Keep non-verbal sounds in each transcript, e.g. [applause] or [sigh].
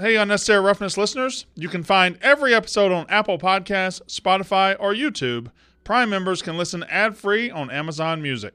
Hey, Unnecessary Roughness listeners, you can find every episode on Apple Podcasts, Spotify, or YouTube. Prime members can listen ad free on Amazon Music.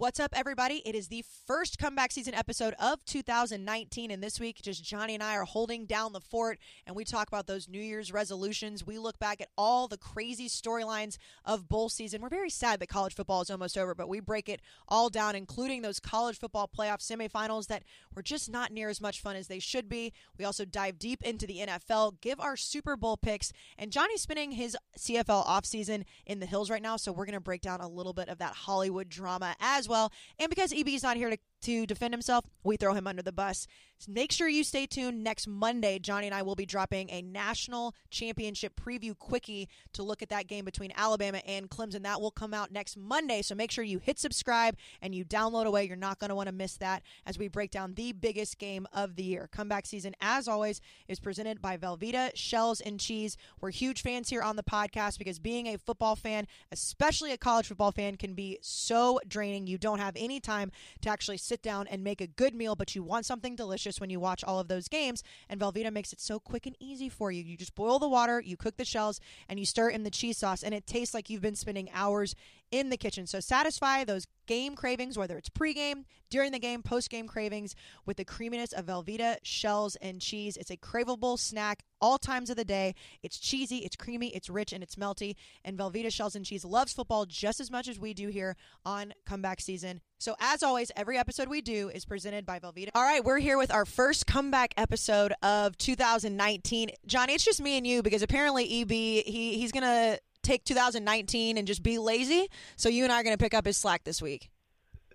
What's up, everybody? It is the first comeback season episode of 2019, and this week, just Johnny and I are holding down the fort, and we talk about those New Year's resolutions. We look back at all the crazy storylines of bowl season. We're very sad that college football is almost over, but we break it all down, including those college football playoff semifinals that were just not near as much fun as they should be. We also dive deep into the NFL, give our Super Bowl picks, and Johnny's spending his CFL offseason in the hills right now, so we're going to break down a little bit of that Hollywood drama as well. And because EB is not here to, to defend himself, we throw him under the bus. So make sure you stay tuned. Next Monday, Johnny and I will be dropping a national championship preview quickie to look at that game between Alabama and Clemson. That will come out next Monday. So make sure you hit subscribe and you download away. You're not going to want to miss that as we break down the biggest game of the year. Comeback season, as always, is presented by Velveeta Shells and Cheese. We're huge fans here on the podcast because being a football fan, especially a college football fan, can be so draining. You don't have any time to actually sit down and make a good meal, but you want something delicious when you watch all of those games. And Velveeta makes it so quick and easy for you. You just boil the water, you cook the shells, and you stir in the cheese sauce, and it tastes like you've been spending hours in the kitchen. So satisfy those game cravings, whether it's pregame, during the game, post-game cravings, with the creaminess of Velveeta shells and cheese. It's a craveable snack all times of the day. It's cheesy, it's creamy, it's rich, and it's melty. And Velveeta shells and cheese loves football just as much as we do here on comeback season. So as always, every episode we do is presented by Velveeta. All right, we're here with our first comeback episode of 2019. Johnny, it's just me and you because apparently EB he he's gonna take 2019 and just be lazy. So you and I are going to pick up his slack this week.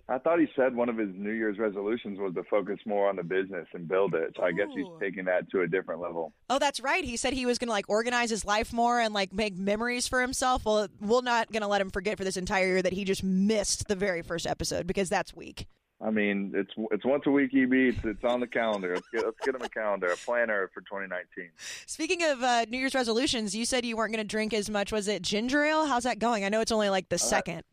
I thought he said one of his New Year's resolutions was to focus more on the business and build it. So I guess he's taking that to a different level. Oh, that's right. He said he was going to like organize his life more and like make memories for himself. Well, we're not going to let him forget for this entire year that he just missed the very first episode because that's weak. I mean, it's it's once a week, EB. It's, it's on the calendar. Let's get let's get him a calendar, a planner for 2019. Speaking of uh, New Year's resolutions, you said you weren't going to drink as much. Was it ginger ale? How's that going? I know it's only like the second.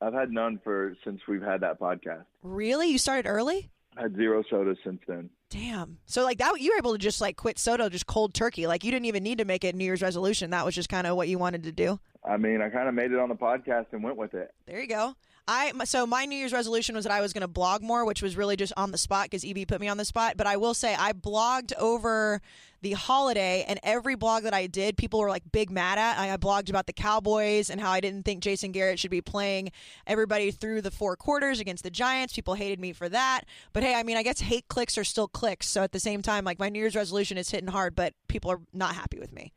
I've had none for since we've had that podcast. Really? You started early? I had zero sodas since then. Damn. So like that, you were able to just like quit soda, just cold turkey. Like you didn't even need to make it New Year's resolution. That was just kind of what you wanted to do. I mean, I kind of made it on the podcast and went with it. There you go. I so my New Year's resolution was that I was going to blog more, which was really just on the spot because EB put me on the spot. But I will say I blogged over the holiday, and every blog that I did, people were like big mad at. I blogged about the Cowboys and how I didn't think Jason Garrett should be playing everybody through the four quarters against the Giants. People hated me for that. But hey, I mean, I guess hate clicks are still clicks. So at the same time, like my New Year's resolution is hitting hard, but people are not happy with me.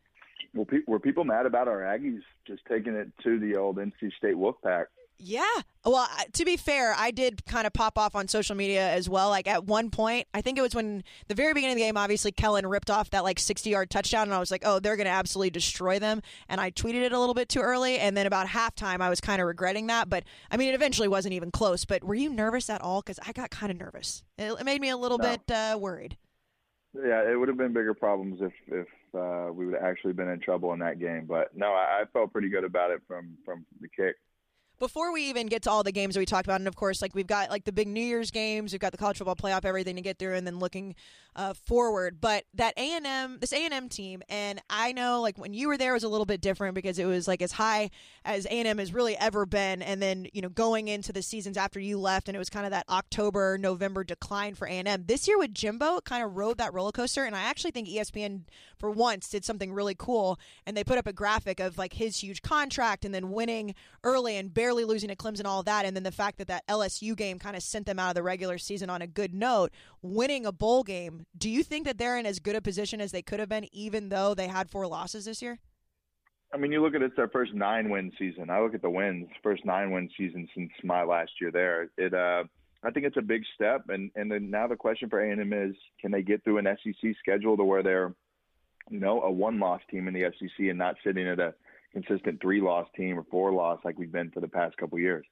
Well, pe- were people mad about our Aggies just taking it to the old NC State Wolfpack? Yeah. Well, to be fair, I did kind of pop off on social media as well. Like at one point, I think it was when the very beginning of the game, obviously Kellen ripped off that like 60 yard touchdown, and I was like, oh, they're going to absolutely destroy them. And I tweeted it a little bit too early. And then about halftime, I was kind of regretting that. But I mean, it eventually wasn't even close. But were you nervous at all? Because I got kind of nervous. It, it made me a little No. bit uh, worried. Yeah, it would have been bigger problems if if uh, we would have actually been in trouble in that game. But no, I, I felt pretty good about it from from the kick. Before we even get to all the games that we talked about, and of course, like we've got like the big New Year's games, we've got the college football playoff, everything to get through, and then looking uh, forward. But that A and M, this A and M team, and I know like when you were there it was a little bit different because it was like as high as A and M has really ever been, and then you know going into the seasons after you left, and it was kind of that October November decline for A and M. This year with Jimbo, it kind of rode that roller coaster, and I actually think ESPN for once did something really cool, and they put up a graphic of like his huge contract, and then winning early and barely losing to Clemson, all that, and then the fact that that LSU game kind of sent them out of the regular season on a good note, winning a bowl game. Do you think that they're in as good a position as they could have been, even though they had four losses this year? I mean, you look at it's their first nine win season. I look at the wins, first nine win season since my last year there. It, uh, I think it's a big step, and and then now the question for A and M is, can they get through an SEC schedule to where they're you know, a one-loss team in the SEC and not sitting at a consistent three-loss team or four-loss like we've been for the past couple years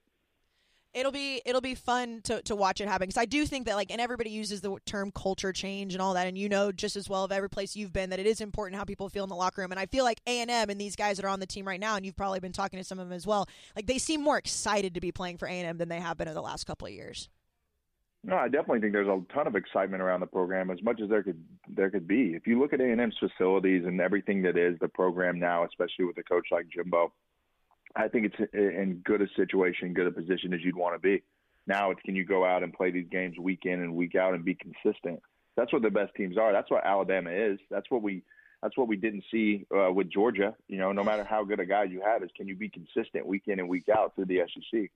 it'll be it'll be fun to, to watch it happen because I do think that like and everybody uses the term culture change and all that and you know just as well of every place you've been that it is important how people feel in the locker room and I feel like A and M and these guys that are on the team right now and you've probably been talking to some of them as well like they seem more excited to be playing for A and M than they have been in the last couple of years. No, I definitely think there's a ton of excitement around the program, as much as there could there could be. If you look at A and M's facilities and everything that is the program now, especially with a coach like Jimbo, I think it's in good a situation, good a position as you'd want to be. Now it's can you go out and play these games week in and week out and be consistent. That's what the best teams are. That's what Alabama is. That's what we that's what we didn't see uh, with Georgia. You know, no matter how good a guy you have, is can you be consistent week in and week out through the SEC?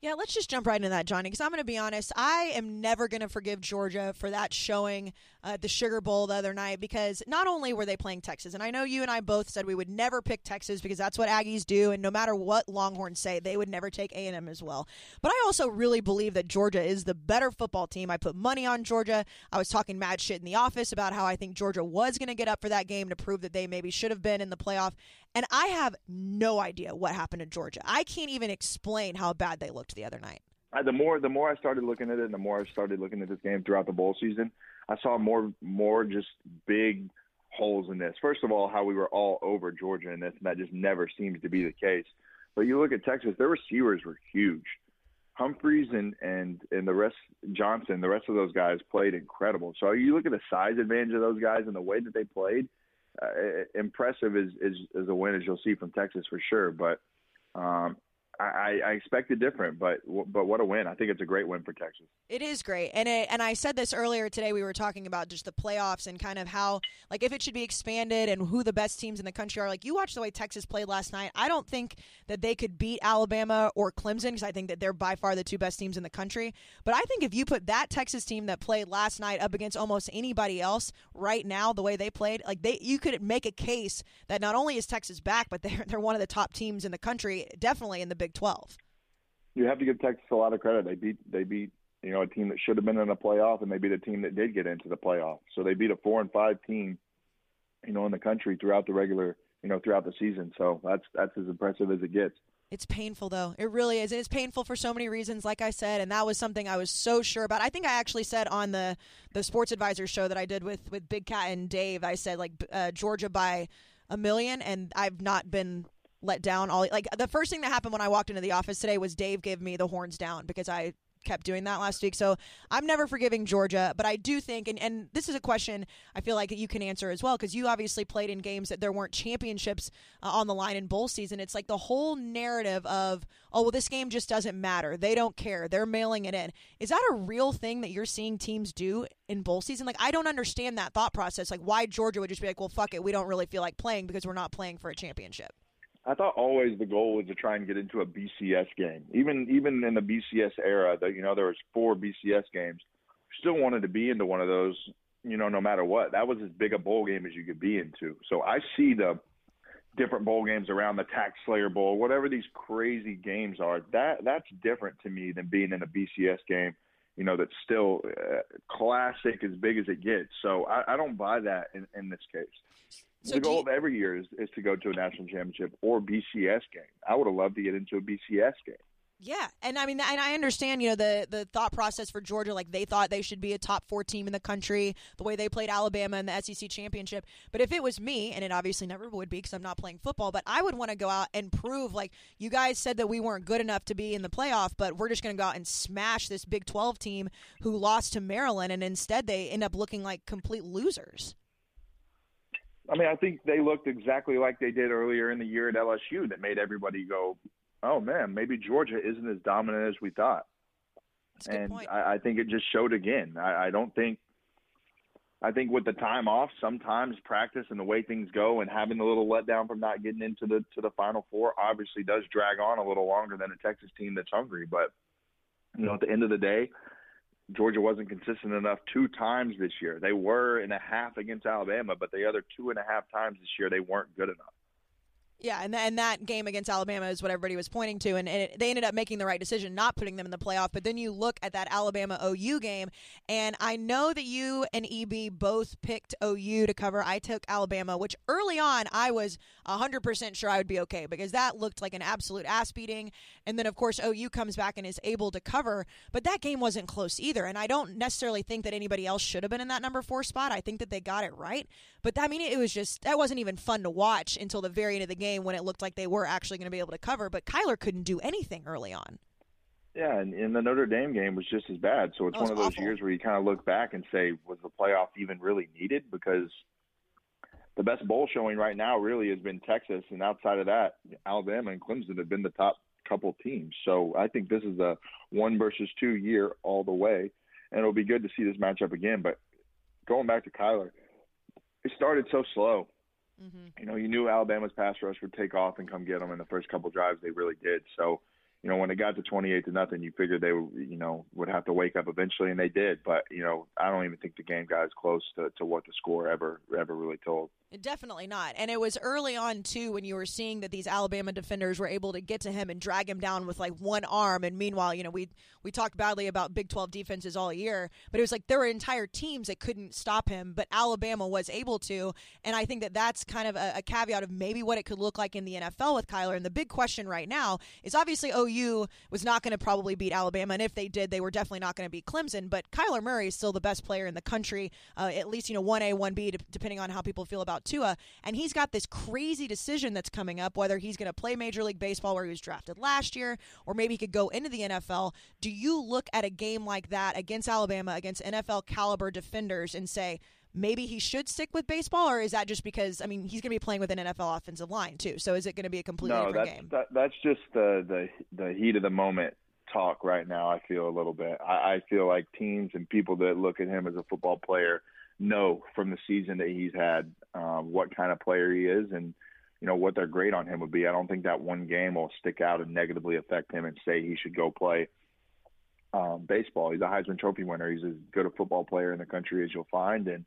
Yeah, let's just jump right into that, Johnny, because I'm going to be honest. I am never going to forgive Georgia for that showing uh, the Sugar Bowl the other night because not only were they playing Texas, and I know you and I both said we would never pick Texas because that's what Aggies do, and no matter what Longhorns say, they would never take A&M as well. But I also really believe that Georgia is the better football team. I put money on Georgia. I was talking mad shit in the office about how I think Georgia was going to get up for that game to prove that they maybe should have been in the playoff, and I have no idea what happened to Georgia. I can't even explain how bad they looked the other night. I, the more the more I started looking at it, and the more I started looking at this game throughout the bowl season, I saw more more just big holes in this. First of all, how we were all over Georgia in this, and that just never seems to be the case. But you look at Texas, their receivers were huge. Humphreys and and and the rest Johnson, the rest of those guys played incredible. So you look at the size advantage of those guys and the way that they played uh, impressive as, as as a win as you'll see from Texas for sure. But um, I, I expected different, but but what a win! I think it's a great win for Texas. It is great, and it, and I said this earlier today. We were talking about just the playoffs and kind of how like if it should be expanded and who the best teams in the country are. Like you watched the way Texas played last night. I don't think that they could beat Alabama or Clemson because I think that they're by far the two best teams in the country. But I think if you put that Texas team that played last night up against almost anybody else right now, the way they played, like they you could make a case that not only is Texas back, but they're they're one of the top teams in the country, definitely in the Big Big Twelve. You have to give Texas a lot of credit. They beat they beat you know a team that should have been in a playoff, and they beat a team that did get into the playoff. So they beat a four and five team, you know, in the country throughout the regular you know throughout the season. So that's that's as impressive as it gets. It's painful though. It really is. It's painful for so many reasons, like I said, and that was something I was so sure about. I think I actually said on the the Sports Advisor show that I did with with Big Cat and Dave, I said like uh, Georgia by a million, and I've not been let down all like the first thing that happened when I walked into the office today was Dave gave me the horns down because I kept doing that last week. So I'm never forgiving Georgia, but I do think, and, and this is a question I feel like you can answer as well, because you obviously played in games that there weren't championships uh, on the line in bowl season. It's like the whole narrative of, oh, well, this game just doesn't matter. They don't care. They're mailing it in. Is that a real thing that you're seeing teams do in bowl season? Like, I don't understand that thought process. Like, why Georgia would just be like, well, fuck it. We don't really feel like playing because we're not playing for a championship. I thought always the goal was to try and get into a BCS game. Even even in the BCS era, that you know there was four BCS games. Still wanted to be into one of those. You know, no matter what, that was as big a bowl game as you could be into. So I see the different bowl games around the Tax Slayer Bowl, whatever these crazy games are. That that's different to me than being in a BCS game. You know, that's still uh, classic as big as it gets. So I, I don't buy that in, in this case. So the goal you, of every year is, is to go to a national championship or BCS game. I would have loved to get into a BCS game. Yeah, and I mean, and I understand, you know, the the thought process for Georgia. Like they thought they should be a top four team in the country, the way they played Alabama in the SEC championship. But if it was me, and it obviously never would be because I'm not playing football, but I would want to go out and prove, like you guys said that we weren't good enough to be in the playoff, but we're just going to go out and smash this Big 12 team who lost to Maryland, and instead they end up looking like complete losers. I mean, I think they looked exactly like they did earlier in the year at LSU that made everybody go, oh man, maybe Georgia isn't as dominant as we thought. And I, I, think it just showed again. I, I don't think, I think with the time off, sometimes practice and the way things go, and having a little letdown from not getting into the to the Final Four obviously does drag on a little longer than a Texas team that's hungry. But you know, at the end of the day, Georgia wasn't consistent enough two times this year. They were in a half against Alabama, but the other two and a half times this year they weren't good enough. Yeah, and, th- and that game against Alabama is what everybody was pointing to, and, and it, they ended up making the right decision not putting them in the playoff. But then you look at that Alabama OU game, and I know that you and EB both picked OU to cover. I took Alabama, which early on I was 100% sure I would be okay because that looked like an absolute ass beating. And then, of course, OU comes back and is able to cover, but that game wasn't close either. And I don't necessarily think that anybody else should have been in that number four spot. I think that they got it right. But I mean, it was just, that wasn't even fun to watch until the very end of the game game when it looked like they were actually going to be able to cover, but Kyler couldn't do anything early on. Yeah, and, and the Notre Dame game was just as bad. So it's one of those awful. years where you kind of look back and say, was the playoff even really needed? Because the best bowl showing right now really has been Texas, and outside of that, Alabama and Clemson have been the top couple teams. So I think this is a one versus two year all the way, and it'll be good to see this matchup again. But going back to Kyler, it started so slow. Mm-hmm. You know, you knew Alabama's pass rush would take off and come get them in the first couple drives. They really did. So, you know, when it got to 28 to nothing, you figured they, you know, would have to wake up eventually, and they did. But you know, I don't even think the game got as close to, to what the score ever ever really told. Definitely not. And it was early on too when you were seeing that these Alabama defenders were able to get to him and drag him down with like one arm. And meanwhile, you know, we we talked badly about Big 12 defenses all year, but it was like there were entire teams that couldn't stop him, but Alabama was able to. And I think that that's kind of a, a caveat of maybe what it could look like in the NFL with Kyler. And the big question right now is obviously OU was not going to probably beat Alabama, and if they did, they were definitely not going to beat Clemson. But Kyler Murray is still the best player in the country, uh, at least you know one A, one B, depending on how people feel about Tua. And he's got this crazy decision that's coming up whether he's going to play Major League Baseball where he was drafted last year, or maybe he could go into the NFL. Do you look at a game like that against Alabama, against NFL caliber defenders, and say, maybe he should stick with baseball, or is that just because I mean he's going to be playing with an NFL offensive line too? So is it going to be a completely no, different that's game? that, that's just the, the the heat of the moment talk right now. I feel a little bit. I, I feel like teams and people that look at him as a football player know from the season that he's had um, what kind of player he is and you know what their grade on him would be. I don't think that one game will stick out and negatively affect him and say he should go play um, baseball. He's a Heisman Trophy winner. He's as good a football player in the country as you'll find, and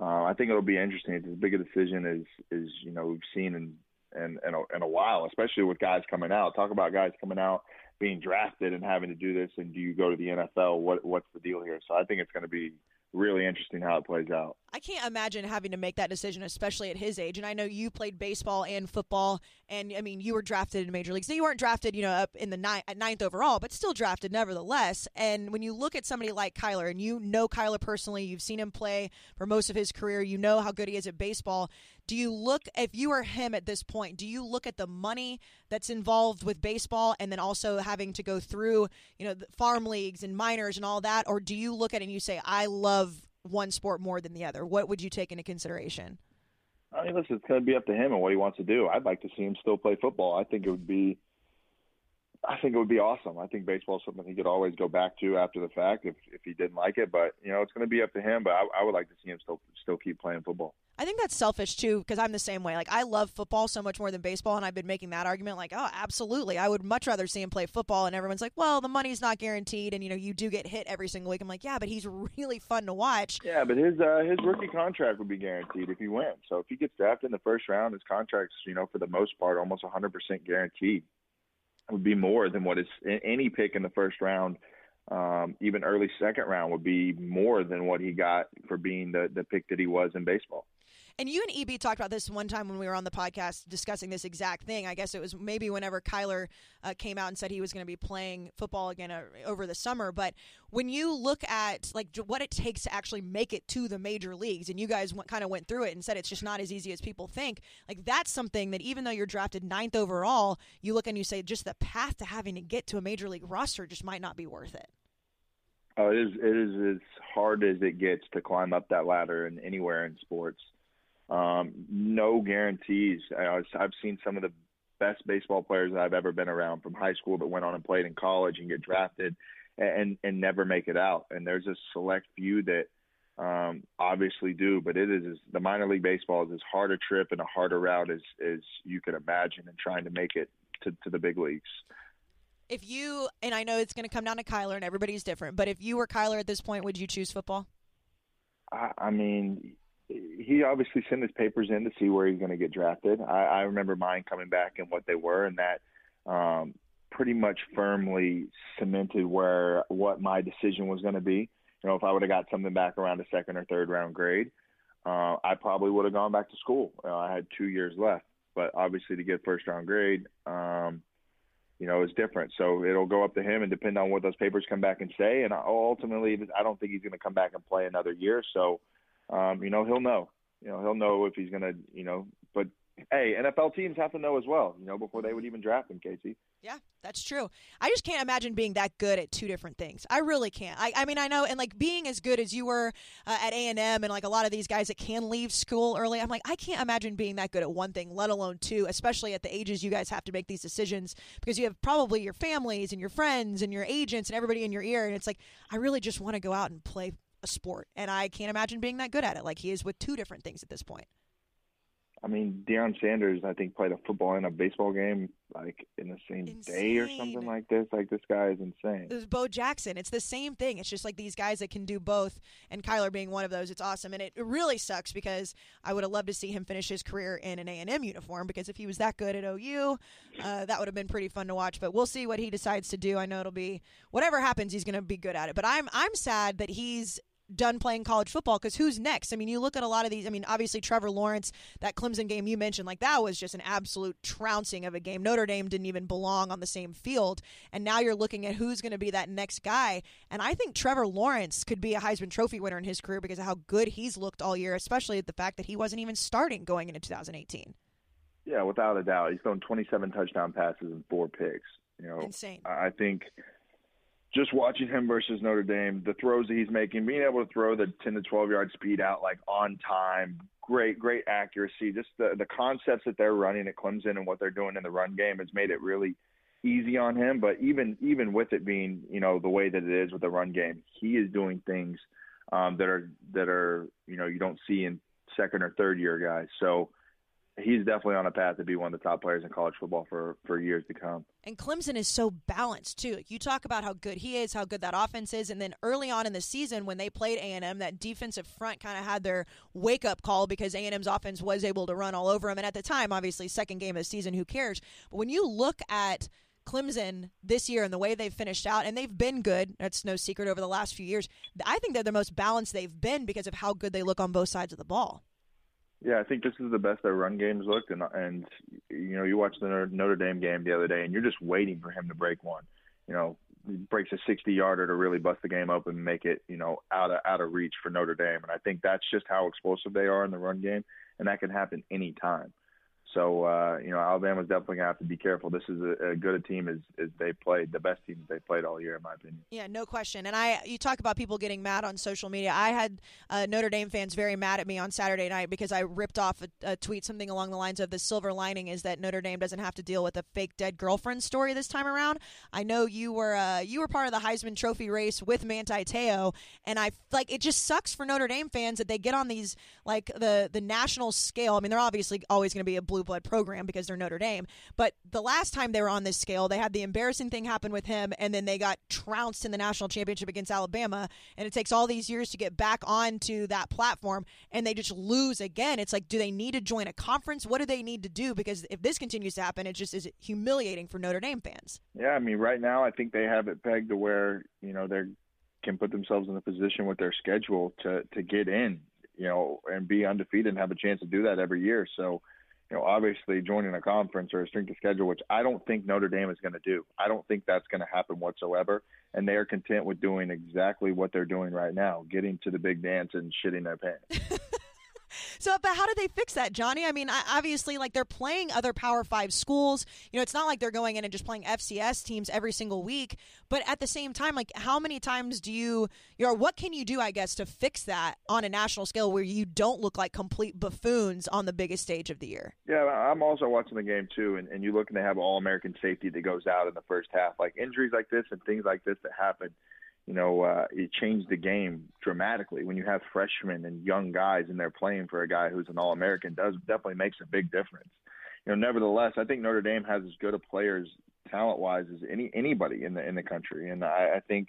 uh, I think it'll be interesting. It's as big a decision as is you know we've seen in in in a, in a while, especially with guys coming out. Talk about guys coming out being drafted and having to do this, and do you go to the NFL? What what's the deal here? So I think it's going to be really interesting how it plays out. I can't imagine having to make that decision, especially at his age. And I know you played baseball and football, and I mean, you were drafted in major leagues. You weren't drafted, you know, up in the at ninth overall, but still drafted nevertheless. And when you look at somebody like Kyler, and you know Kyler personally, you've seen him play for most of his career, you know how good he is at baseball. Do you look, if you are him at this point, do you look at the money that's involved with baseball and then also having to go through, you know, farm leagues and minors and all that? Or do you look at it and you say, I love one sport more than the other? What would you take into consideration? I mean, listen, it's going to be up to him and what he wants to do. I'd like to see him still play football. I think it would be, I think it would be awesome. I think baseball is something he could always go back to after the fact if if he didn't like it. But you know, it's going to be up to him. But I, I would like to see him still still keep playing football. I think that's selfish too because I'm the same way. Like I love football so much more than baseball, and I've been making that argument. Like, oh, absolutely, I would much rather see him play football. And everyone's like, well, the money's not guaranteed, and you know, you do get hit every single week. I'm like, yeah, but he's really fun to watch. Yeah, but his uh, his rookie contract would be guaranteed if he wins. So if he gets drafted in the first round, his contract's you know for the most part almost 100% guaranteed. It would be more than what is any pick in the first round. Um, even early second round would be more than what he got for being the the pick that he was in baseball. And you and EB talked about this one time when we were on the podcast discussing this exact thing. I guess it was maybe whenever Kyler uh, came out and said he was going to be playing football again uh, over the summer. But when you look at like what it takes to actually make it to the major leagues, and you guys kind of went through it and said it's just not as easy as people think. Like that's something that even though you're drafted ninth overall, you look and you say just the path to having to get to a major league roster just might not be worth it. Oh, it is. It is as hard as it gets to climb up that ladder and anywhere in sports. Um, no guarantees. I, I've seen some of the best baseball players that I've ever been around from high school that went on and played in college and get drafted and and never make it out. And there's a select few that um, obviously do, but it is the minor league baseball is as hard a trip and a harder route as as you can imagine in trying to make it to, to the big leagues. If you and I know it's going to come down to Kyler and everybody's different, but if you were Kyler at this point, would you choose football? I, I mean, he obviously sent his papers in to see where he's going to get drafted. I, I remember mine coming back and what they were, and that um, pretty much firmly cemented where what my decision was going to be. You know, if I would have got something back around a second or third round grade, uh, I probably would have gone back to school. Uh, I had two years left, but obviously to get first round grade, um, you know, is different. So it'll go up to him and depend on what those papers come back and say. And ultimately, I don't think he's going to come back and play another year. So, um, you know, he'll know. You know, he'll know if he's to, you know, but hey, NFL teams have to know as well, you know, before they would even draft him, Kayce. Yeah, that's true. I just can't imagine being that good at two different things. I really can't. I, I mean, I know, and like being as good as you were uh, at A and M, and like a lot of these guys that can leave school early. I'm like, I can't imagine being that good at one thing, let alone two. Especially at the ages you guys have to make these decisions because you have probably your families and your friends and your agents and everybody in your ear, and it's like, I really just want to go out and play a sport, and I can't imagine being that good at it like he is with two different things at this point. I mean, Deion Sanders, I think, played a football and a baseball game like in the same Insane. day or something like this. Like this guy is insane. It was Bo Jackson. It's the same thing. It's just like these guys that can do both, and Kyler being one of those. It's awesome, and it really sucks because I would have loved to see him finish his career in an A and M uniform because if he was that good at OU, uh, that would have been pretty fun to watch. But we'll see what he decides to do. I know it'll be whatever happens, he's going to be good at it. But I'm I'm sad that he's done playing college football because who's next? I mean, you look at a lot of these. I mean, obviously Trevor Lawrence, that Clemson game you mentioned, like that was just an absolute trouncing of a game. Notre Dame didn't even belong on the same field, and now you're looking at who's going to be that next guy. And I think Trevor Lawrence could be a Heisman Trophy winner in his career because of how good he's looked all year, especially at the fact that he wasn't even starting going into 2018. Yeah, without a doubt, he's thrown 27 touchdown passes and four picks. You know, Insane. I think just watching him versus Notre Dame, the throws that he's making, being able to throw the 10 to 12 yard speed out like on time, great, great accuracy. Just the the concepts that they're running at Clemson and what they're doing in the run game has made it really easy on him. But even even with it being you know the way that it is with the run game, he is doing things um, that are that are you know you don't see in second or third year guys. So he's definitely on a path to be one of the top players in college football for for years to come. And Clemson is so balanced too. You talk about how good he is, how good that offense is, and then early on in the season when they played A and M, that defensive front kind of had their wake up call because A and M's offense was able to run all over them. And at the time, obviously, second game of the season, who cares? But when you look at Clemson this year and the way they've finished out, and they've been good. That's no secret over the last few years. I think they're the most balanced they've been because of how good they look on both sides of the ball. Yeah, I think this is the best their run games looked, and and you know you watch the Notre Dame game the other day, and you're just waiting for him to break one. You know, he breaks a 60 yarder to really bust the game open and make it you know out of out of reach for Notre Dame, and I think that's just how explosive they are in the run game, and that can happen anytime. So uh, you know, Alabama's definitely gonna have to be careful. This is a, a good a team as, as they played, the best team they played all year, in my opinion. Yeah, no question. And I, you talk about people getting mad on social media. I had uh, Notre Dame fans very mad at me on Saturday night because I ripped off a, a, tweet something along the lines of the silver lining is that Notre Dame doesn't have to deal with a fake dead girlfriend story this time around. I know you were uh, you were part of the Heisman Trophy race with Manti Te'o, and I like it just sucks for Notre Dame fans that they get on these like the the national scale. I mean, they're obviously always going to be a blue blood program because they're Notre Dame. But the last time they were on this scale, they had the embarrassing thing happen with him, and then they got trounced in the national championship against Alabama. And it takes all these years to get back onto that platform, and they just lose again. It's like, do they need to join a conference? What do they need to do? Because if this continues to happen, it just is humiliating for Notre Dame fans. Yeah, I mean, right now I think they have it pegged to where you know they can put themselves in a position with their schedule to to get in you know, and be undefeated and have a chance to do that every year. So, you know, obviously joining a conference or a strength of schedule, which I don't think Notre Dame is going to do. I don't think that's going to happen whatsoever. And they are content with doing exactly what they're doing right now, getting to the big dance and shitting their pants. [laughs] So, but how did they fix that, Johnny? I mean, obviously, like they're playing other Power Five schools. You know, it's not like they're going in and just playing FCS teams every single week. But at the same time, like how many times do you, you know, what can you do, I guess, to fix that on a national scale where you don't look like complete buffoons on the biggest stage of the year? Yeah, I'm also watching the game too, and, and you look and they have all American safety that goes out in the first half. Like injuries like this and things like this that happen you know, uh, it changed the game dramatically. When you have freshmen and young guys and they're playing for a guy who's an All American, does definitely makes a big difference. You know, nevertheless, I think Notre Dame has as good a players talent wise as any anybody in the in the country, and I, I think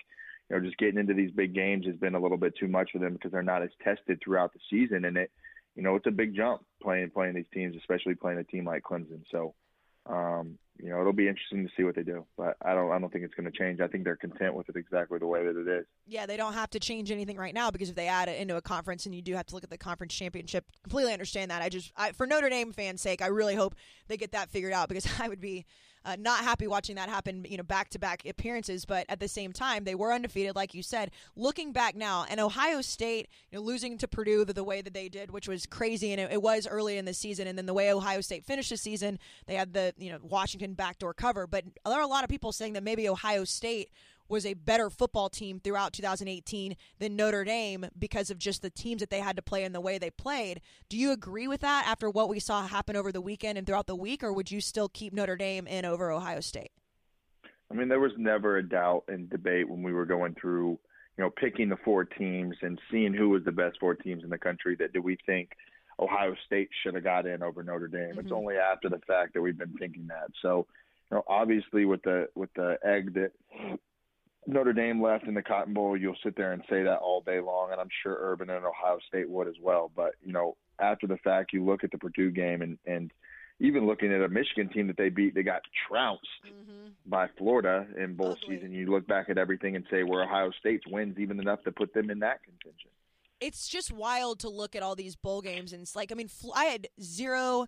you know just getting into these big games has been a little bit too much for them because they're not as tested throughout the season, and it you know, it's a big jump playing playing these teams, especially playing a team like Clemson. So, um, you know, it'll be interesting to see what they do. But I don't I don't think it's going to change. I think they're content with it exactly the way that it is. Yeah, they don't have to change anything right now because if they add it into a conference and you do have to look at the conference championship, completely understand that. I just I, for Notre Dame fans' sake, I really hope they get that figured out because [laughs] I would be uh, not happy watching that happen, you know, back to back appearances. But at the same time, they were undefeated, like you said. Looking back now, and Ohio State, you know, losing to Purdue the, the way that they did, which was crazy, and it, it, was early in the season. And then the way Ohio State finished the season, they had the you know Washington backdoor cover. But there are a lot of people saying that maybe Ohio State was a better football team throughout 2018 than Notre Dame because of just the teams that they had to play and the way they played. Do you agree with that after what we saw happen over the weekend and throughout the week, or would you still keep Notre Dame in over Ohio State? I mean, there was never a doubt and debate when we were going through, you know, picking the four teams and seeing who was the best four teams in the country. That do we think Ohio State should have got in over Notre Dame? Mm-hmm. It's only after the fact that we've been thinking that. So, you know, obviously with the with the egg that Notre Dame left in the Cotton Bowl, you'll sit there and say that all day long, and I'm sure Urban and Ohio State would as well. But you know, after the fact, you look at the Purdue game, and and even looking at a Michigan team that they beat, they got trounced mm-hmm. by Florida in bowl Ugly. season. You look back at everything and say, where Ohio State's wins even enough to put them in that contention? It's just wild to look at all these bowl games, and it's like, I mean, I had zero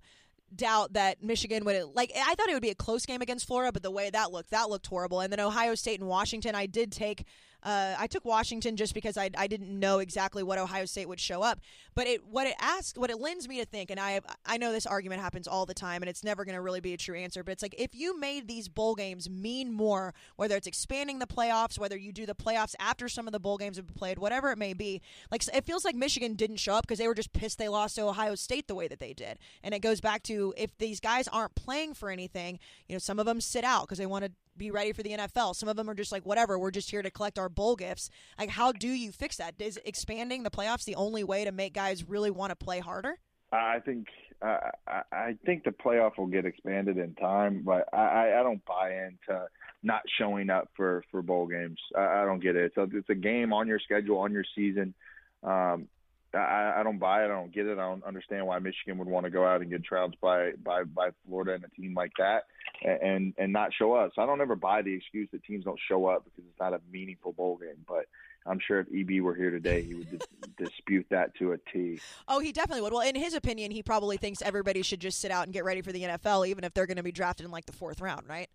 doubt that Michigan would like I thought it would be a close game against Florida, but the way that looked, that looked horrible. And then Ohio State and Washington, I did take uh, I took Washington just because I, I didn't know exactly what Ohio State would show up. But it what it asks, what it lends me to think, and I I know this argument happens all the time, and it's never going to really be a true answer. But it's like if you made these bowl games mean more, whether it's expanding the playoffs, whether you do the playoffs after some of the bowl games have been played, whatever it may be. Like it feels like Michigan didn't show up because they were just pissed they lost to Ohio State the way that they did, and it goes back to if these guys aren't playing for anything, you know, some of them sit out because they want to be ready for the NFL. Some of them are just like, whatever, we're just here to collect our bowl gifts. Like, how do you fix that? Is expanding the playoffs the only way to make guys really want to play harder? I think uh, I think the playoff will get expanded in time, but I, I don't buy into not showing up for for bowl games. I, I don't get it. So it's a game on your schedule on your season. Um, I, I don't buy it. I don't get it. I don't understand why Michigan would want to go out and get trounced by by by Florida and a team like that, and and not show up. So I don't ever buy the excuse that teams don't show up because it's not a meaningful bowl game. But I'm sure if EB were here today, he would [laughs] dispute that to a T. Oh, he definitely would. Well, in his opinion, he probably thinks everybody should just sit out and get ready for the NFL, even if they're going to be drafted in like the fourth round, right?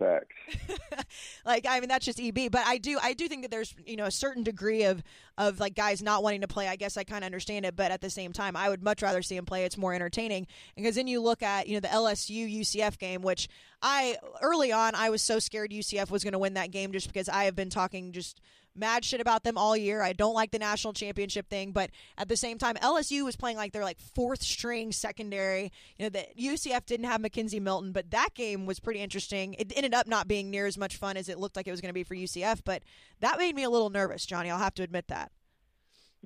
Facts. [laughs] like I mean that's just EB, but I do I do think that there's you know a certain degree of of like guys not wanting to play. I guess I kind of understand it, but at the same time, I would much rather see him play. It's more entertaining because then you look at you know the LSU UCF game, which I early on I was so scared UCF was going to win that game just because I have been talking just mad shit about them all year. I don't like the national championship thing, but at the same time, LSU was playing like their like fourth string secondary. You know, the UCF didn't have McKenzie Milton, but that game was pretty interesting. It ended up not being near as much fun as it looked like it was going to be for UCF, but that made me a little nervous, Johnny. I'll have to admit that.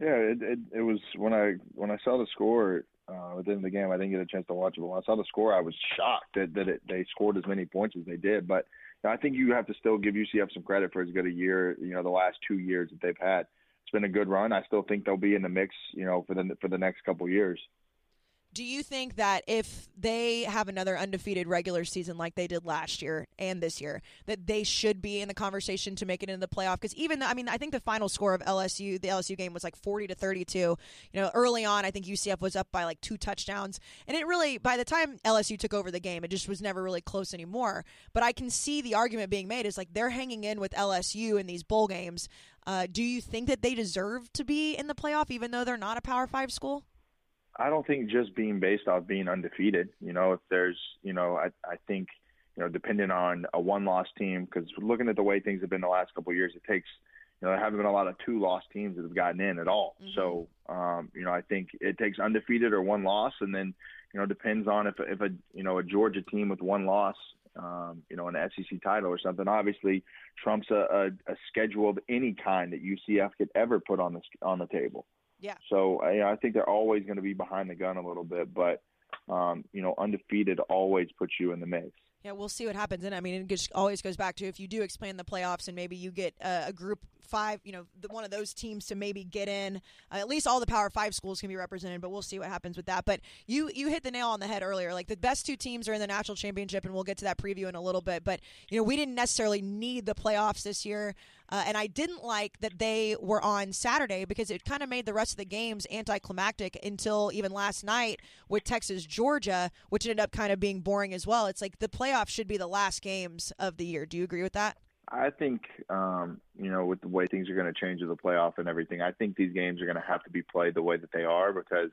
Yeah, it it, it was when I when I saw the score uh, the the game. I didn't get a chance to watch it, but when I saw the score, I was shocked that that it, they scored as many points as they did. But I think you have to still give UCF some credit for as good a year, you know, the last two years that they've had. It's been a good run. I still think they'll be in the mix, you know, for the for the next couple years. Do you think that if they have another undefeated regular season like they did last year and this year, that they should be in the conversation to make it into the playoff? Because even though, I mean, I think the final score of LSU, the LSU game was like 40 to 32. You know, early on, I think UCF was up by like two touchdowns. And it really, by the time LSU took over the game, it just was never really close anymore. But I can see the argument being made is like they're hanging in with LSU in these bowl games. Uh, do you think that they deserve to be in the playoff, even though they're not a Power Five school? I don't think just being based off being undefeated. You know, if there's, you know, I I think, you know, depending on a one-loss team, because looking at the way things have been the last couple of years, it takes, you know, there haven't been a lot of two-loss teams that have gotten in at all. Mm-hmm. So, um, you know, I think it takes undefeated or one loss, and then, you know, depends on if if a you know a Georgia team with one loss, um, you know, an SEC title or something, obviously trumps a, a, a schedule of any kind that UCF could ever put on the on the table. Yeah. So know, I think they're always going to be behind the gun a little bit, but um, you know, undefeated always puts you in the mix. Yeah, we'll see what happens. And I mean, it just always goes back to if you do expand the playoffs and maybe you get a, a group five, you know, the, one of those teams to maybe get in. Uh, at least all the Power Five schools can be represented, but we'll see what happens with that. But you you hit the nail on the head earlier. Like the best two teams are in the national championship, and we'll get to that preview in a little bit. But you know, we didn't necessarily need the playoffs this year. Uh, and I didn't like that they were on Saturday because it kind of made the rest of the games anticlimactic until even last night with Texas Georgia, which ended up kind of being boring as well. It's like the playoffs should be the last games of the year. Do you agree with that? I think, um, you know, with the way things are going to change with the playoff and everything, I think these games are going to have to be played the way that they are because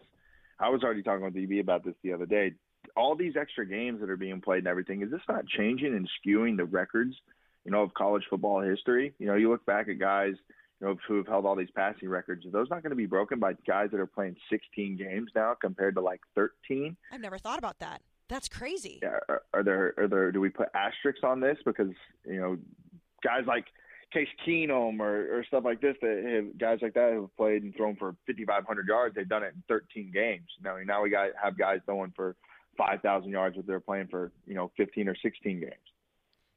I was already talking with EB about this the other day. All these extra games that are being played and everything, is this not changing and skewing the records – you know, of college football history. You know, you look back at guys, you know, who have held all these passing records. Are those not going to be broken by guys that are playing 16 games now compared to like 13? I've never thought about that. That's crazy. Yeah. Are, are there? Are there? Do we put asterisks on this because you know, guys like Case Keenum or, or stuff like this that have, guys like that have played and thrown for 5,500 yards. They've done it in 13 games. Now, now we got have guys throwing for 5,000 yards, but they're playing for you know 15 or 16 games.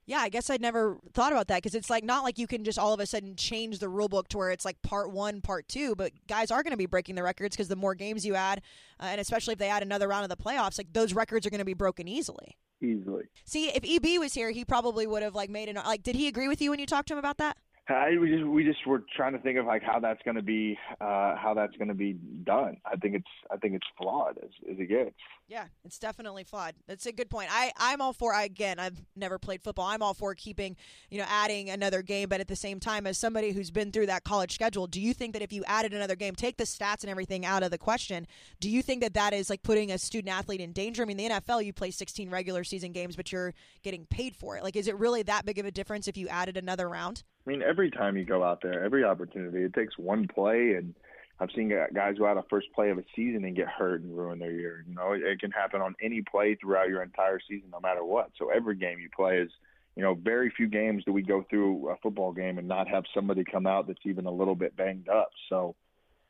Yeah, I guess I'd never thought about that because it's like not like you can just all of a sudden change the rule book to where it's like part one, part two. But guys are going to be breaking the records because the more games you add, uh, and especially if they add another round of the playoffs, like those records are going to be broken easily. Easily. See, if EB was here, he probably would have like made an like. Did he agree with you when you talked to him about that? I, we just we just were trying to think of like how that's going to be uh, how that's going to be done. I think it's I think it's flawed as, as it gets. Yeah, it's definitely flawed. That's a good point. I I'm all for again. I've never played football. I'm all for keeping you know adding another game, but at the same time, as somebody who's been through that college schedule, do you think that if you added another game, take the stats and everything out of the question, do you think that that is like putting a student athlete in danger? I mean, the NFL you play 16 regular season games, but you're getting paid for it. Like, is it really that big of a difference if you added another round? I mean, every time you go out there, every opportunity, it takes one play, and I've seen guys go out a first play of a season and get hurt and ruin their year. You know, it, can happen on any play throughout your entire season, no matter what. So every game you play is, you know, very few games do we go through a football game and not have somebody come out that's even a little bit banged up. So,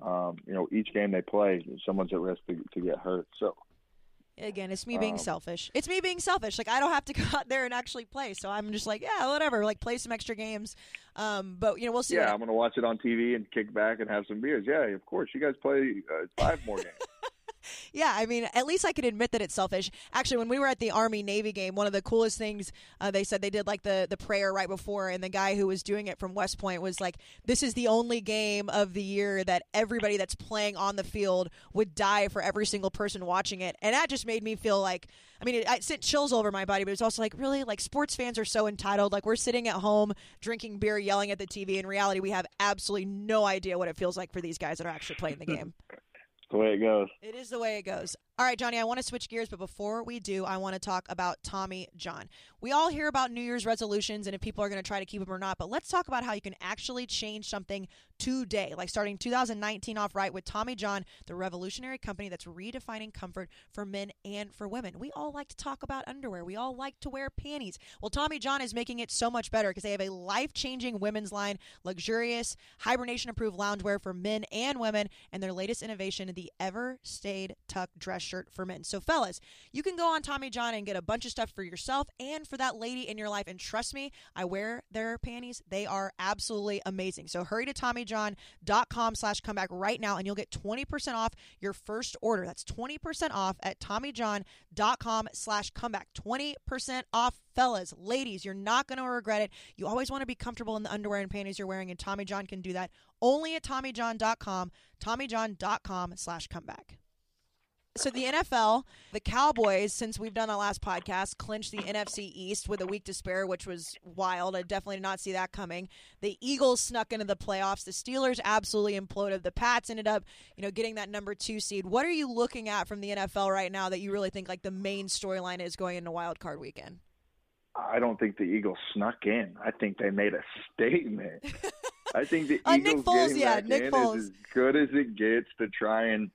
um, you know, each game they play, someone's at risk to, to get hurt. So Again, it's me being um, selfish. It's me being selfish. Like I don't have to [laughs] go out there and actually play, so I'm just like, yeah, whatever. Like play some extra games. Um, but you know, we'll see. Yeah, I'm gonna watch it on TV and kick back and have some beers. Yeah, of course. You guys play uh, five more games. [laughs] yeah, I mean, at least I can admit that it's selfish. Actually, when we were at the Army Navy game, one of the coolest things uh, they said they did like the the prayer right before, and the guy who was doing it from West Point was like, "This is the only game of the year that everybody that's playing on the field would die for every single person watching it," and that just made me feel like, I mean, it, it sent chills over my body, but it's also like, really, like sports fans are so entitled. Like we're sitting at home drinking beer, yelling at the TV. In reality, we have absolutely no idea what it feels like for these guys that are actually playing the game [laughs] the way it goes. It is the way it goes. All right, Johnny, I want to switch gears, but before we do, I want to talk about Tommy John. We all hear about New Year's resolutions and if people are going to try to keep them or not, but let's talk about how you can actually change something today, like starting 2019 off right with Tommy John, the revolutionary company that's redefining comfort for men and for women. We all like to talk about underwear, we all like to wear panties. Well, Tommy John is making it so much better because they have a life changing women's line, luxurious, hibernation approved loungewear for men and women, and their latest innovation, the Ever Stayed Tuck dress shirt for men. So, fellas, you can go on Tommy John and get a bunch of stuff for yourself and for that lady in your life. And trust me, I wear their panties. They are absolutely amazing. So, hurry to TommyJohn.com slash comeback right now and you'll get 20% off your first order. That's 20% off at TommyJohn.com slash comeback. 20% off fellas, ladies, you're not going to regret it. You always want to be comfortable in the underwear and panties you're wearing, and Tommy John can do that only at TommyJohn.com, TommyJohn.com slash comeback. So the NFL, the Cowboys, since we've done the last podcast, clinched the NFC East with a week to spare, which was wild. I definitely did not see that coming. The Eagles snuck into the playoffs. The Steelers absolutely imploded. The Pats ended up, you know, getting that number two seed. What are you looking at from the NFL right now that you really think like the main storyline is going into Wild Card Weekend? I don't think the Eagles snuck in. I think they made a statement. [laughs] I think the uh, Eagles Nick Foles, getting yeah, back Nick in Foles. is as good as it gets to try and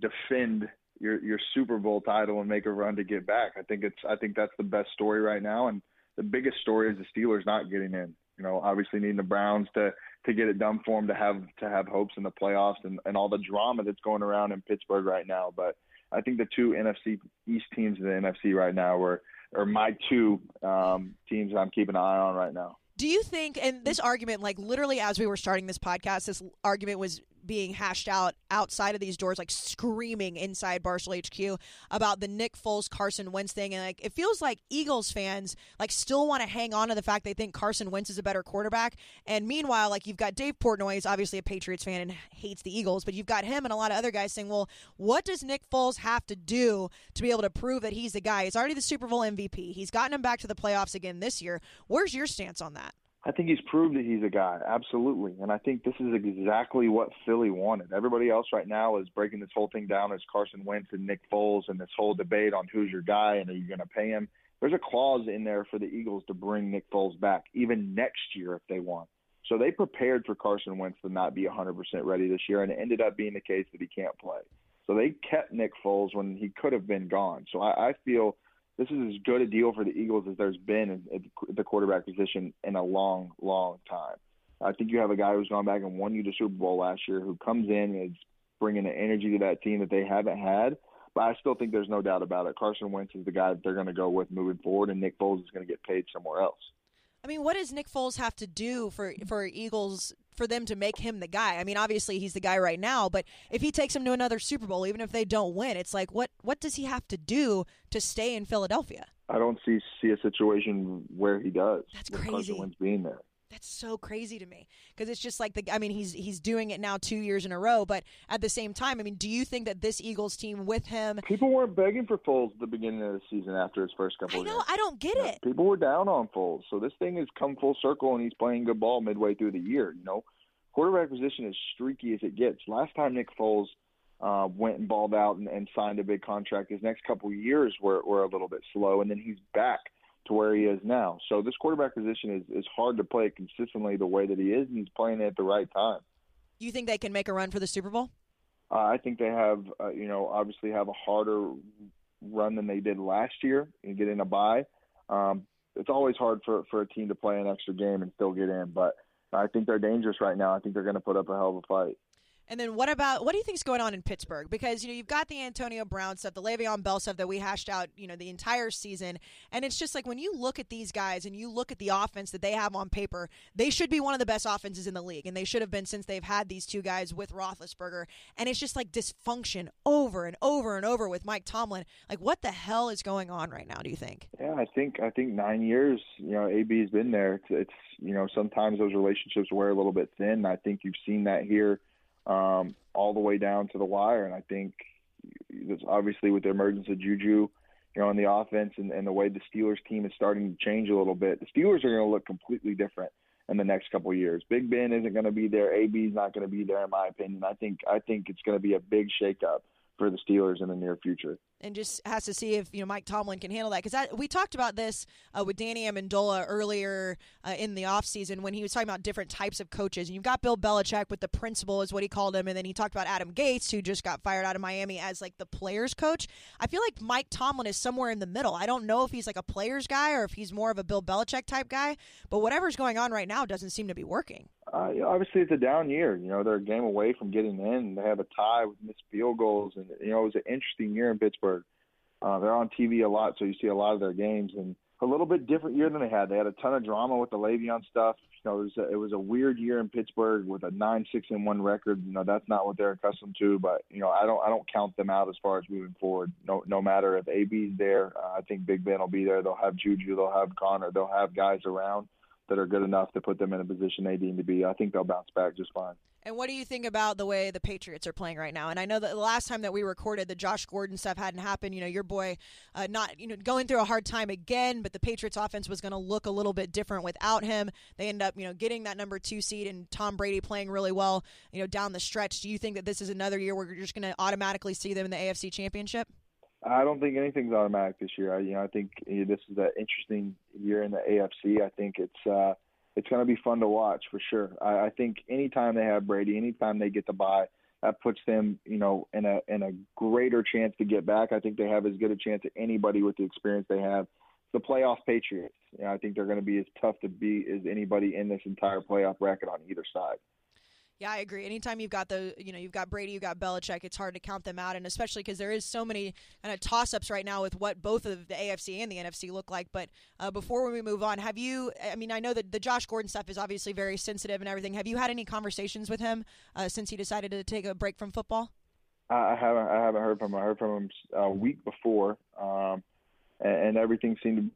defend your your Super Bowl title and make a run to get back. I think it's I think that's the best story right now, and the biggest story is the Steelers not getting in. You know, obviously needing the Browns to to get it done for them to have to have hopes in the playoffs and and all the drama that's going around in Pittsburgh right now. But I think the two NFC East teams in the NFC right now are are my two um, teams that I'm keeping an eye on right now. Do you think, and this argument, like literally as we were starting this podcast, this argument was being hashed out outside of these doors, like screaming inside Barstool HQ about the Nick Foles Carson Wentz thing, and like it feels like Eagles fans like still want to hang on to the fact they think Carson Wentz is a better quarterback, and meanwhile, like you've got Dave Portnoy, is obviously a Patriots fan and hates the Eagles, but you've got him and a lot of other guys saying, well, what does Nick Foles have to do to be able to prove that he's the guy? He's already the Super Bowl MVP. He's gotten him back to the playoffs again this year. Where's your stance on that? I think he's proved that he's a guy, absolutely. And I think this is exactly what Philly wanted. Everybody else right now is breaking this whole thing down as Carson Wentz and Nick Foles and this whole debate on who's your guy and are you going to pay him. There's a clause in there for the Eagles to bring Nick Foles back, even next year if they want. So they prepared for Carson Wentz to not be 100% ready this year, and it ended up being the case that he can't play. So they kept Nick Foles when he could have been gone. So I, I feel – this is as good a deal for the Eagles as there's been at the quarterback position in a long, long time. I think you have a guy who's gone back and won you the Super Bowl last year, who comes in and is bringing the energy to that team that they haven't had. But I still think there's no doubt about it. Carson Wentz is the guy that they're going to go with moving forward, and Nick Foles is going to get paid somewhere else. I mean, what does Nick Foles have to do for for Eagles for them to make him the guy? I mean, obviously he's the guy right now, but if he takes him to another Super Bowl, even if they don't win, it's like what what does he have to do to stay in Philadelphia? I don't see see a situation where he does. That's crazy. Carson Wentz being there. That's so crazy to me because it's just like the. I mean, he's he's doing it now two years in a row, but at the same time, I mean, do you think that this Eagles team with him? People weren't begging for Foles at the beginning of the season after his first couple. I know. Games. I don't get it. People were down on Foles, so this thing has come full circle, and he's playing good ball midway through the year. You know, quarterback position is streaky as it gets. Last time Nick Foles uh, went and balled out and, and signed a big contract, his next couple of years were were a little bit slow, and then he's back to where he is now. So this quarterback position is is hard to play consistently the way that he is, and he's playing it at the right time. You think they can make a run for the Super Bowl? Uh, I think they have, uh, you know, obviously have a harder run than they did last year and get in a bye. Um, it's always hard for for a team to play an extra game and still get in, but I think they're dangerous right now. I think they're going to put up a hell of a fight. And then what about what do you think is going on in Pittsburgh? Because you know you've got the Antonio Brown stuff, the Le'Veon Bell stuff that we hashed out, you know, the entire season, and it's just like when you look at these guys and you look at the offense that they have on paper, they should be one of the best offenses in the league, and they should have been since they've had these two guys with Roethlisberger, and it's just like dysfunction over and over and over with Mike Tomlin. Like, what the hell is going on right now? Do you think? Yeah, I think I think nine years, you know, AB's been there. It's, it's you know sometimes those relationships wear a little bit thin. I think you've seen that here um, all the way down to the wire. And I think that's obviously with the emergence of Juju, you know, on the offense and, and the way the Steelers team is starting to change a little bit, the Steelers are going to look completely different in the next couple of years. Big Ben isn't going to be there. AB is not going to be there, in my opinion. I think I think it's going to be a big shakeup for the Steelers in the near future and just has to see if you know Mike Tomlin can handle that because we talked about this uh, with Danny Amendola earlier uh, in the offseason when he was talking about different types of coaches. And you've got Bill Belichick with the principal is what he called him, and then he talked about Adam Gase who just got fired out of Miami as like the players coach. I feel like Mike Tomlin is somewhere in the middle. I don't know if he's like a players guy or if he's more of a Bill Belichick type guy, but whatever's going on right now doesn't seem to be working. Uh, obviously, it's a down year. You know, they're a game away from getting in. They have a tie with missed field goals, and you know it was an interesting year in Pittsburgh. Uh, they're on TV a lot, so you see a lot of their games. And a little bit different year than they had. They had a ton of drama with the Le'Veon stuff. You know, it was a, it was a weird year in Pittsburgh with a nine six and one record. You know, that's not what they're accustomed to. But you know, I don't I don't count them out as far as moving forward. No no matter if AB's there, uh, I think Big Ben will be there. They'll have Juju, they'll have Conner, they'll have guys around that are good enough to put them in a position they need to be. I think they'll bounce back just fine. And what do you think about the way the Patriots are playing right now? And I know that the last time that we recorded, the Josh Gordon stuff hadn't happened. You know, your boy, uh, not you know, going through a hard time again. But the Patriots offense was going to look a little bit different without him. They end up, you know, getting that number two seed and Tom Brady playing really well, you know, down the stretch. Do you think that this is another year where you're just going to automatically see them in the AFC Championship? I don't think anything's automatic this year. I, you know, I think this is an interesting year in the AFC. I think it's. Uh, it's going to be fun to watch for sure. I, I think anytime they have Brady, anytime they get the bye, that puts them, you know, in a in a greater chance to get back. I think they have as good a chance as anybody with the experience they have. The playoff Patriots, you know, I think they're going to be as tough to beat as anybody in this entire playoff bracket on either side. Yeah, I agree. Anytime you've got the, you know, you've got Brady, you've got Belichick, it's hard to count them out, and especially because there is so many kind of toss-ups right now with what both of the AFC and the NFC look like. But uh, before we move on, have you? I mean, I know that the Josh Gordon stuff is obviously very sensitive and everything. Have you had any conversations with him uh, since he decided to take a break from football? I haven't. I haven't heard from him. I heard from him a week before, um, and, and everything seemed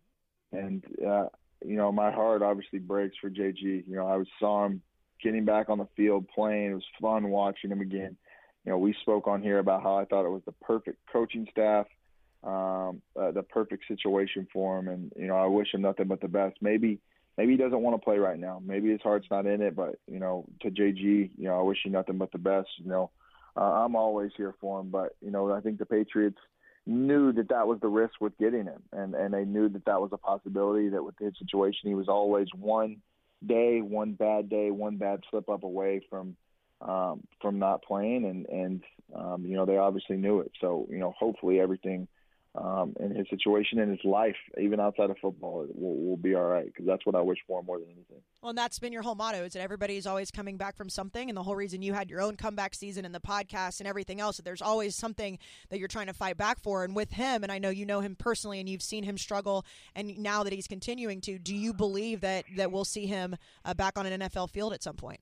to. And uh, you know, my heart obviously breaks for JG. You know, I saw him getting back on the field, playing. It was fun watching him again. You know, we spoke on here about how I thought it was the perfect coaching staff, um, uh, the perfect situation for him, and you know, I wish him nothing but the best. Maybe, maybe he doesn't want to play right now. Maybe his heart's not in it. But you know, to JG, you know, I wish you nothing but the best. You know, uh, I'm always here for him. But you know, I think the Patriots knew that that was the risk with getting him, and and they knew that that was a possibility. That with his situation, he was always one day, one bad day, one bad slip up away from um, from not playing, and and um, you know they obviously knew it. So you know, hopefully everything um, in his situation and his life, even outside of football, will, will be all right because that's what I wish for more than anything. Well, and that's been your whole motto is that everybody's always coming back from something, and the whole reason you had your own comeback season and the podcast and everything else, that there's always something that you're trying to fight back for. And with him, and I know you know him personally, and you've seen him struggle, and now that he's continuing to, do you believe that that we'll see him uh, back on an NFL field at some point?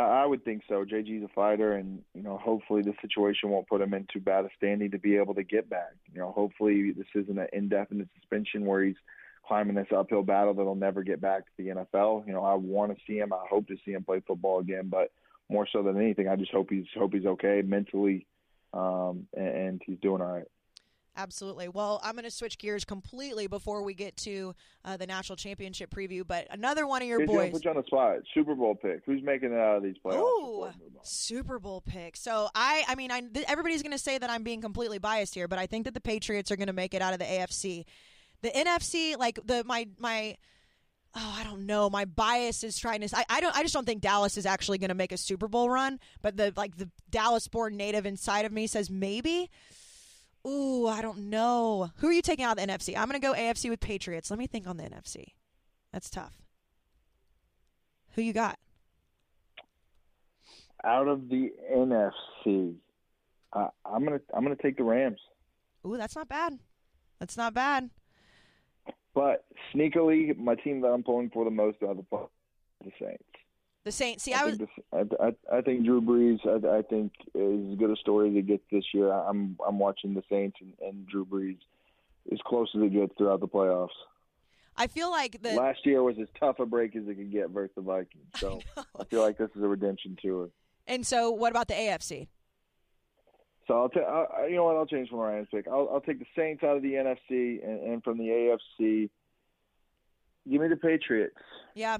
I would think so. JG's a fighter, and you know, hopefully the situation won't put him in too bad a standing to be able to get back. You know, hopefully this isn't an indefinite suspension where he's climbing this uphill battle that'll never get back to the NFL. You know, I want to see him. I hope to see him play football again, but more so than anything, I just hope he's hope he's okay mentally, um, and, and he's doing all right. Absolutely. Well, I'm going to switch gears completely before we get to uh, the national championship preview. But another one of your Hey, boys. Put you on the spot. Super Bowl pick. Who's making it out of these playoffs? Ooh, before we move on? Super Bowl pick. So I, I mean, I, th- everybody's going to say that I'm being completely biased here, but I think that the Patriots are going to make it out of the AFC. The NFC, like the my my. Oh, I don't know. My bias is trying to. I, I don't. I just don't think Dallas is actually going to make a Super Bowl run. But the like the Dallas-born native inside of me says maybe. Ooh, I don't know. Who are you taking out of the NFC? I'm going to go AFC with Patriots. Let me think on the NFC. That's tough. Who you got? Out of the NFC, uh, I'm gonna I'm gonna take the Rams. Ooh, that's not bad. That's not bad. But sneakily, my team that I'm pulling for the most out of the the Saints. The Saints. See, I was. think the, I, I, I think Drew Brees. I, I think is as good a story as it gets this year. I'm I'm watching the Saints and, and Drew Brees as close as it gets throughout the playoffs. I feel like the. Last year was as tough a break as it could get versus the Vikings. [laughs] So I, feel like this is a redemption tour. And so, what about the AFC? So I'll take. You know what? I'll change from my Rams pick. I'll, I'll take the Saints out of the NFC and, and from the AFC. Give me the Patriots. Yeah.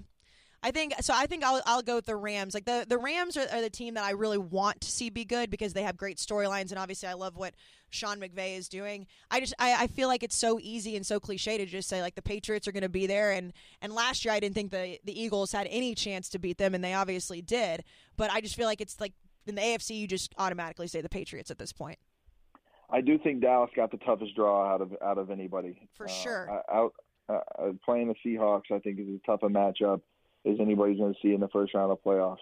I think so. I think I'll I'll go with the Rams. Like the the Rams are, are the team that I really want to see be good because they have great storylines and obviously I love what Sean McVay is doing. I just I, I feel like it's so easy and so cliche to just say like the Patriots are going to be there and and last year I didn't think the the Eagles had any chance to beat them and they obviously did. But I just feel like it's like in the AFC you just automatically say the Patriots at this point. I do think Dallas got the toughest draw out of out of anybody for sure. Uh, out uh, playing the Seahawks, I think is a tough a matchup as anybody's going to see in the first round of playoffs.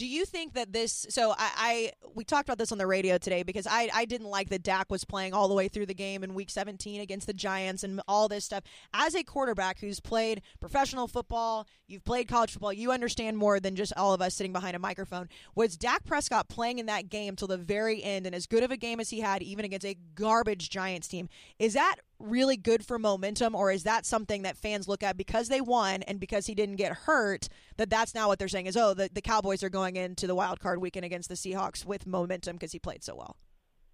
Do you think that this? So I, I, we talked about this on the radio today because I I didn't like that Dak was playing all the way through the game in Week 17 against the Giants and all this stuff. As a quarterback who's played professional football, you've played college football, you understand more than just all of us sitting behind a microphone. Was Dak Prescott playing in that game till the very end and as good of a game as he had, even against a garbage Giants team? Is that really good for momentum, or is that something that fans look at because they won and because he didn't get hurt? That that's now what they're saying is, oh, the, the Cowboys are going into the wild card weekend against the Seahawks with momentum because he played so well.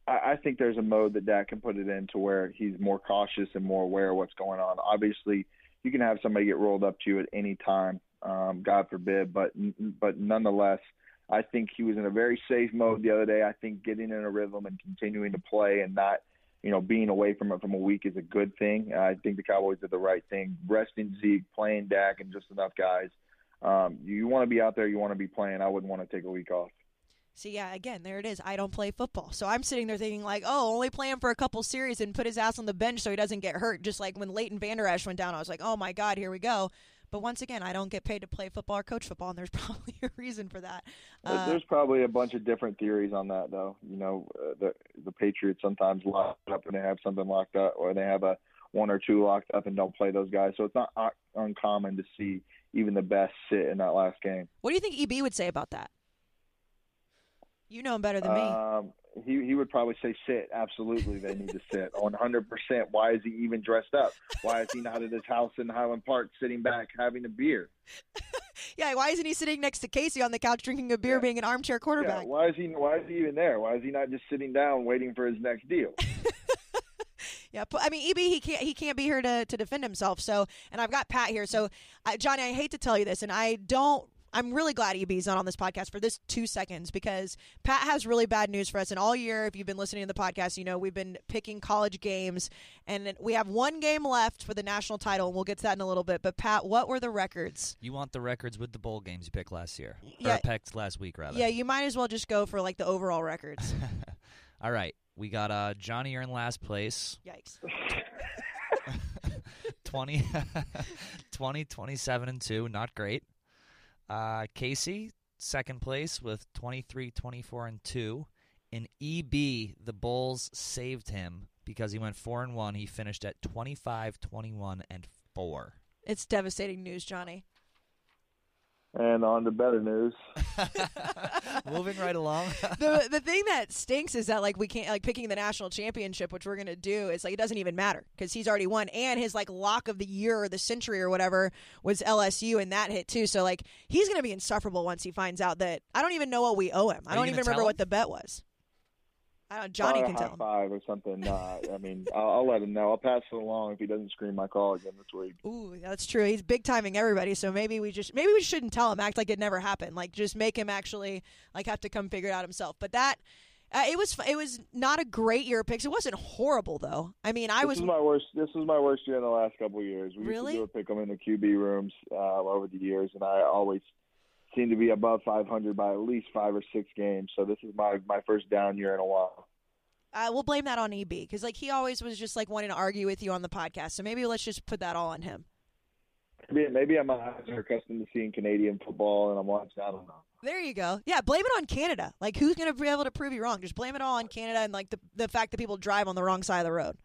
I, think there's a mode that Dak can put it in to where he's more cautious and more aware of what's going on. Obviously, you can have somebody get rolled up to you at any time, um, God forbid, but but nonetheless. I think he was in a very safe mode the other day. I think getting in a rhythm and continuing to play and not you know, being away from it from a week is a good thing. I think the Cowboys did the right thing, resting Zeke, playing Dak, and just enough guys. Um, you want to be out there, you want to be playing. I wouldn't want to take a week off. See, yeah, again, there it is. I don't play football. So I'm sitting there thinking, like, oh, only play him for a couple series and put his ass on the bench so he doesn't get hurt. Just like when Leighton Vander Esch went down, I was like, oh my God, here we go. But once again, I don't get paid to play football or coach football, and there's [laughs] probably a reason for that. Uh, there's probably a bunch of different theories on that, though. You know, uh, the the Patriots sometimes lock up and they have something locked up, or they have a one or two locked up and don't play those guys. So it's not uncommon to see even the best sit in that last game. What do you think EB would say about that? You know him better than me. He he would probably say sit. Absolutely, they need to sit. [laughs] One hundred percent. Why is he even dressed up? Why is he not at his house in Highland Park, sitting back having a beer? [laughs] yeah, why isn't he sitting next to Kayce on the couch drinking a beer, yeah. being an armchair quarterback? Yeah, why is he Why is he even there? Why is he not just sitting down waiting for his next deal? [laughs] Yeah, I mean, EB he can't he can't be here to, to defend himself. So, and I've got Pat here. So, Johnny, I hate to tell you this, and I don't I'm really glad EB's not on this podcast for this two seconds because Pat has really bad news for us. And all year, if you've been listening to the podcast, you know we've been picking college games, and we have one game left for the national title, and we'll get to that in a little bit. But Pat, what were the records? You want the records with the bowl games you picked last year, yeah, or picked last week rather? Yeah, you might as well just go for like the overall records. [laughs] all right, we got uh, Johnny, you're in last place. Yikes. [laughs] 20, [laughs] 20, 27 and 2, not great. Uh, Kayce, second place with 23, 24, and 2. In EB, the Bulls saved him because he went 4 and 1. He finished at 25, 21, and 4. It's devastating news, Johnny. And on to better news. [laughs] Moving right along. [laughs] the the thing that stinks is that like we can't like picking the national championship, which we're gonna do. It's like it doesn't even matter because he's already won, and his like lock of the year or the century or whatever was LSU, and that hit too. So like he's gonna be insufferable once he finds out that I don't even know what we owe him. I don't even remember what the bet was. I don't. Johnny can tell. Him. Five or something. Uh, I mean, [laughs] I'll, I'll, let him know. I'll pass it along if he doesn't scream my call again this week. Ooh, that's true. He's big timing everybody. So maybe we just maybe we shouldn't tell him. Act like it never happened. Like just make him actually like have to come figure it out himself. But that. Uh, it was it was not a great year of picks. It wasn't horrible though. I mean, I this was. Is my worst. This is my worst year in the last couple of years. We really? used to do a pick them in the QB rooms uh, over the years, and I always seem to be above 500 by at least five or six games. So this is my my first down year in a while. Uh, we'll blame that on EB because like he always was just like wanting to argue with you on the podcast. So maybe let's just put that all on him. Maybe, maybe I'm not accustomed to seeing Canadian football and I'm watching. I don't know. There you go. Yeah, blame it on Canada. Like, who's going to be able to prove you wrong? Just blame it all on Canada and like the the fact that people drive on the wrong side of the road.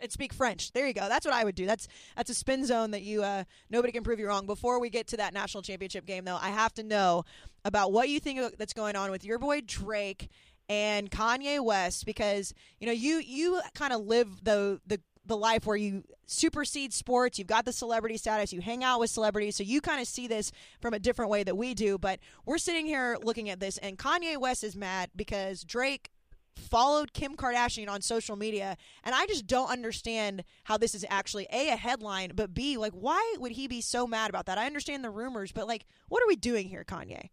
And speak French. There you go. That's what I would do. That's that's a spin zone that you uh, nobody can prove you wrong. Before we get to that national championship game, though, I have to know about what you think that's going on with your boy Drake and Kanye West because you know you you kind of live the the the life where you supersede sports, you've got the celebrity status, you hang out with celebrities, so you kind of see this from a different way that we do. But we're sitting here looking at this, and Kanye West is mad because Drake followed Kim Kardashian on social media, and I just don't understand how this is actually a a headline, but b like why would he be so mad about that? I understand the rumors, but like what are we doing here, Kanye?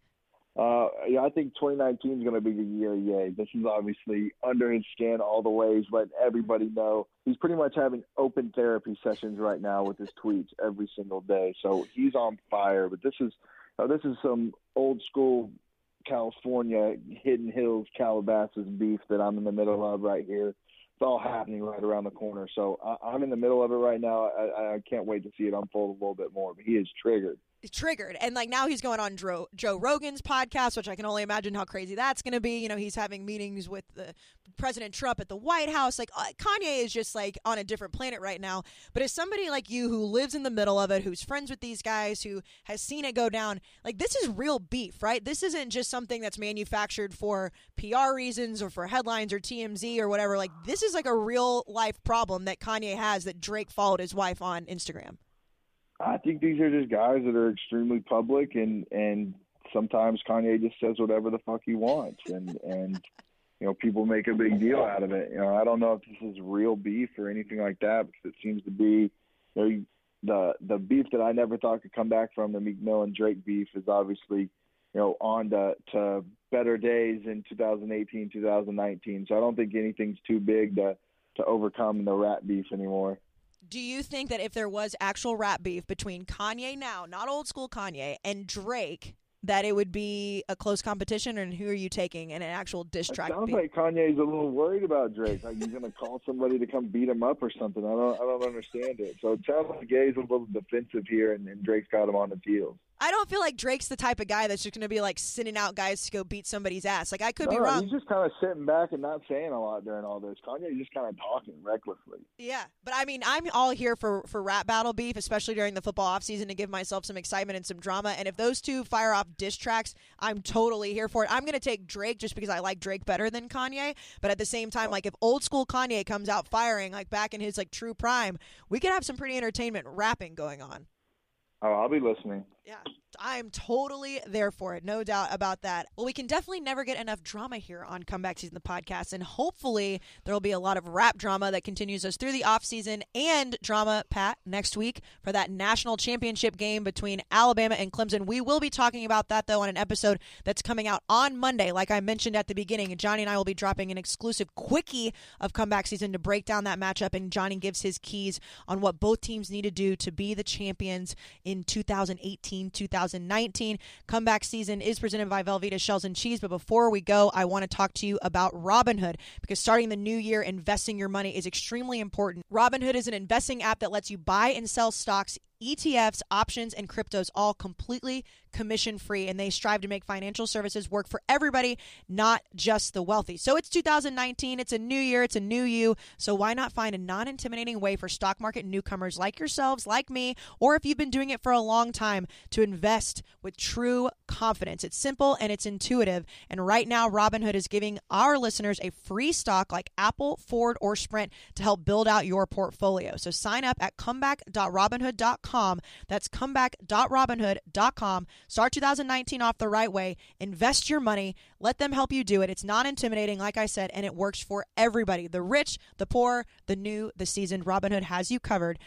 Uh, yeah, I think 2019 is going to be the year. Yay! This is obviously under his skin all the ways, but everybody know he's pretty much having open therapy sessions right now with his tweets every single day. So he's on fire. But this is uh, this is some old school California Hidden Hills Calabasas beef that I'm in the middle of right here. It's all happening right around the corner. So I, I'm in the middle of it right now. I, I can't wait to see it unfold a little bit more. But he is triggered triggered. And like now he's going on Joe, Joe Rogan's podcast which I can only imagine how crazy that's going to be. You know he's having meetings with the President Trump at the White House. Like uh, Kanye is just like on a different planet right now. But as somebody like you who lives in the middle of it who's friends with these guys who has seen it go down like this is real beef right? This isn't just something that's manufactured for PR reasons or for headlines or TMZ or whatever. Like this is like a real life problem that Kanye has that Drake followed his wife on Instagram I think these are just guys that are extremely public, and and sometimes Kanye just says whatever the fuck he wants, and and you know people make a big deal out of it. You know, I don't know if this is real beef or anything like that because it seems to be, you know, the the beef that I never thought could come back from the Meek Mill and Drake beef is obviously, you know, on to to better days in 2018, 2019. So I don't think anything's too big to to overcome the rat beef anymore do you think that if there was actual rap beef between Kanye now, not old school Kanye, and Drake, that it would be a close competition, and who are you taking in an actual diss It track? sounds beat? like Kanye's a little worried about Drake. Like he's gonna call somebody to come beat him up or something. I don't I don't understand it. So it sounds like Gay's a little defensive here, and, and Drake's got him on his heels. I don't feel like Drake's the type of guy that's just going to be like sending out guys to go beat somebody's ass. Like I could be No, wrong. He's just kind of sitting back and not saying a lot during all this. Kanye's just kind of talking recklessly. Yeah, but I mean, I'm all here for for rap battle beef, especially during the football offseason to give myself some excitement and some drama. And if those two fire off diss tracks, I'm totally here for it. I'm gonna take Drake just because I like Drake better than Kanye. But at the same time, like if old school Kanye comes out firing like back in his like true prime, we could have some pretty entertainment rapping going on. Oh, I'll be listening. Yeah, I'm totally there for it. No doubt about that. Well, we can definitely never get enough drama here on Comeback Season, the podcast. And hopefully, there will be a lot of rap drama that continues us through the offseason and drama, Pat, next week for that national championship game between Alabama and Clemson. We will be talking about that, though, on an episode that's coming out on Monday. Like I mentioned at the beginning, Johnny and I will be dropping an exclusive quickie of Comeback Season to break down that matchup. And Johnny gives his keys on what both teams need to do to be the champions in 2018 2019. Comeback season is presented by Velveeta Shells and Cheese. But before we go, I want to talk to you about Robinhood because starting the new year, investing your money is extremely important. Robinhood is an investing app that lets you buy and sell stocks. ETFs, options, and cryptos all completely commission free, and they strive to make financial services work for everybody, not just the wealthy. So it's 2019, it's a new year, it's a new you. So why not find a non intimidating way for stock market newcomers like yourselves, like me, or if you've been doing it for a long time, to invest with true confidence? It's simple and it's intuitive. And right now, Robinhood is giving our listeners a free stock like Apple, Ford, or Sprint to help build out your portfolio. So sign up at comeback.robinhood.com. That's comeback.robinhood.com. Start 2019 off the right way. Invest your money. Let them help you do it. It's not intimidating, like I said, and it works for everybody the rich, the poor, the new, the seasoned. Robinhood has you covered.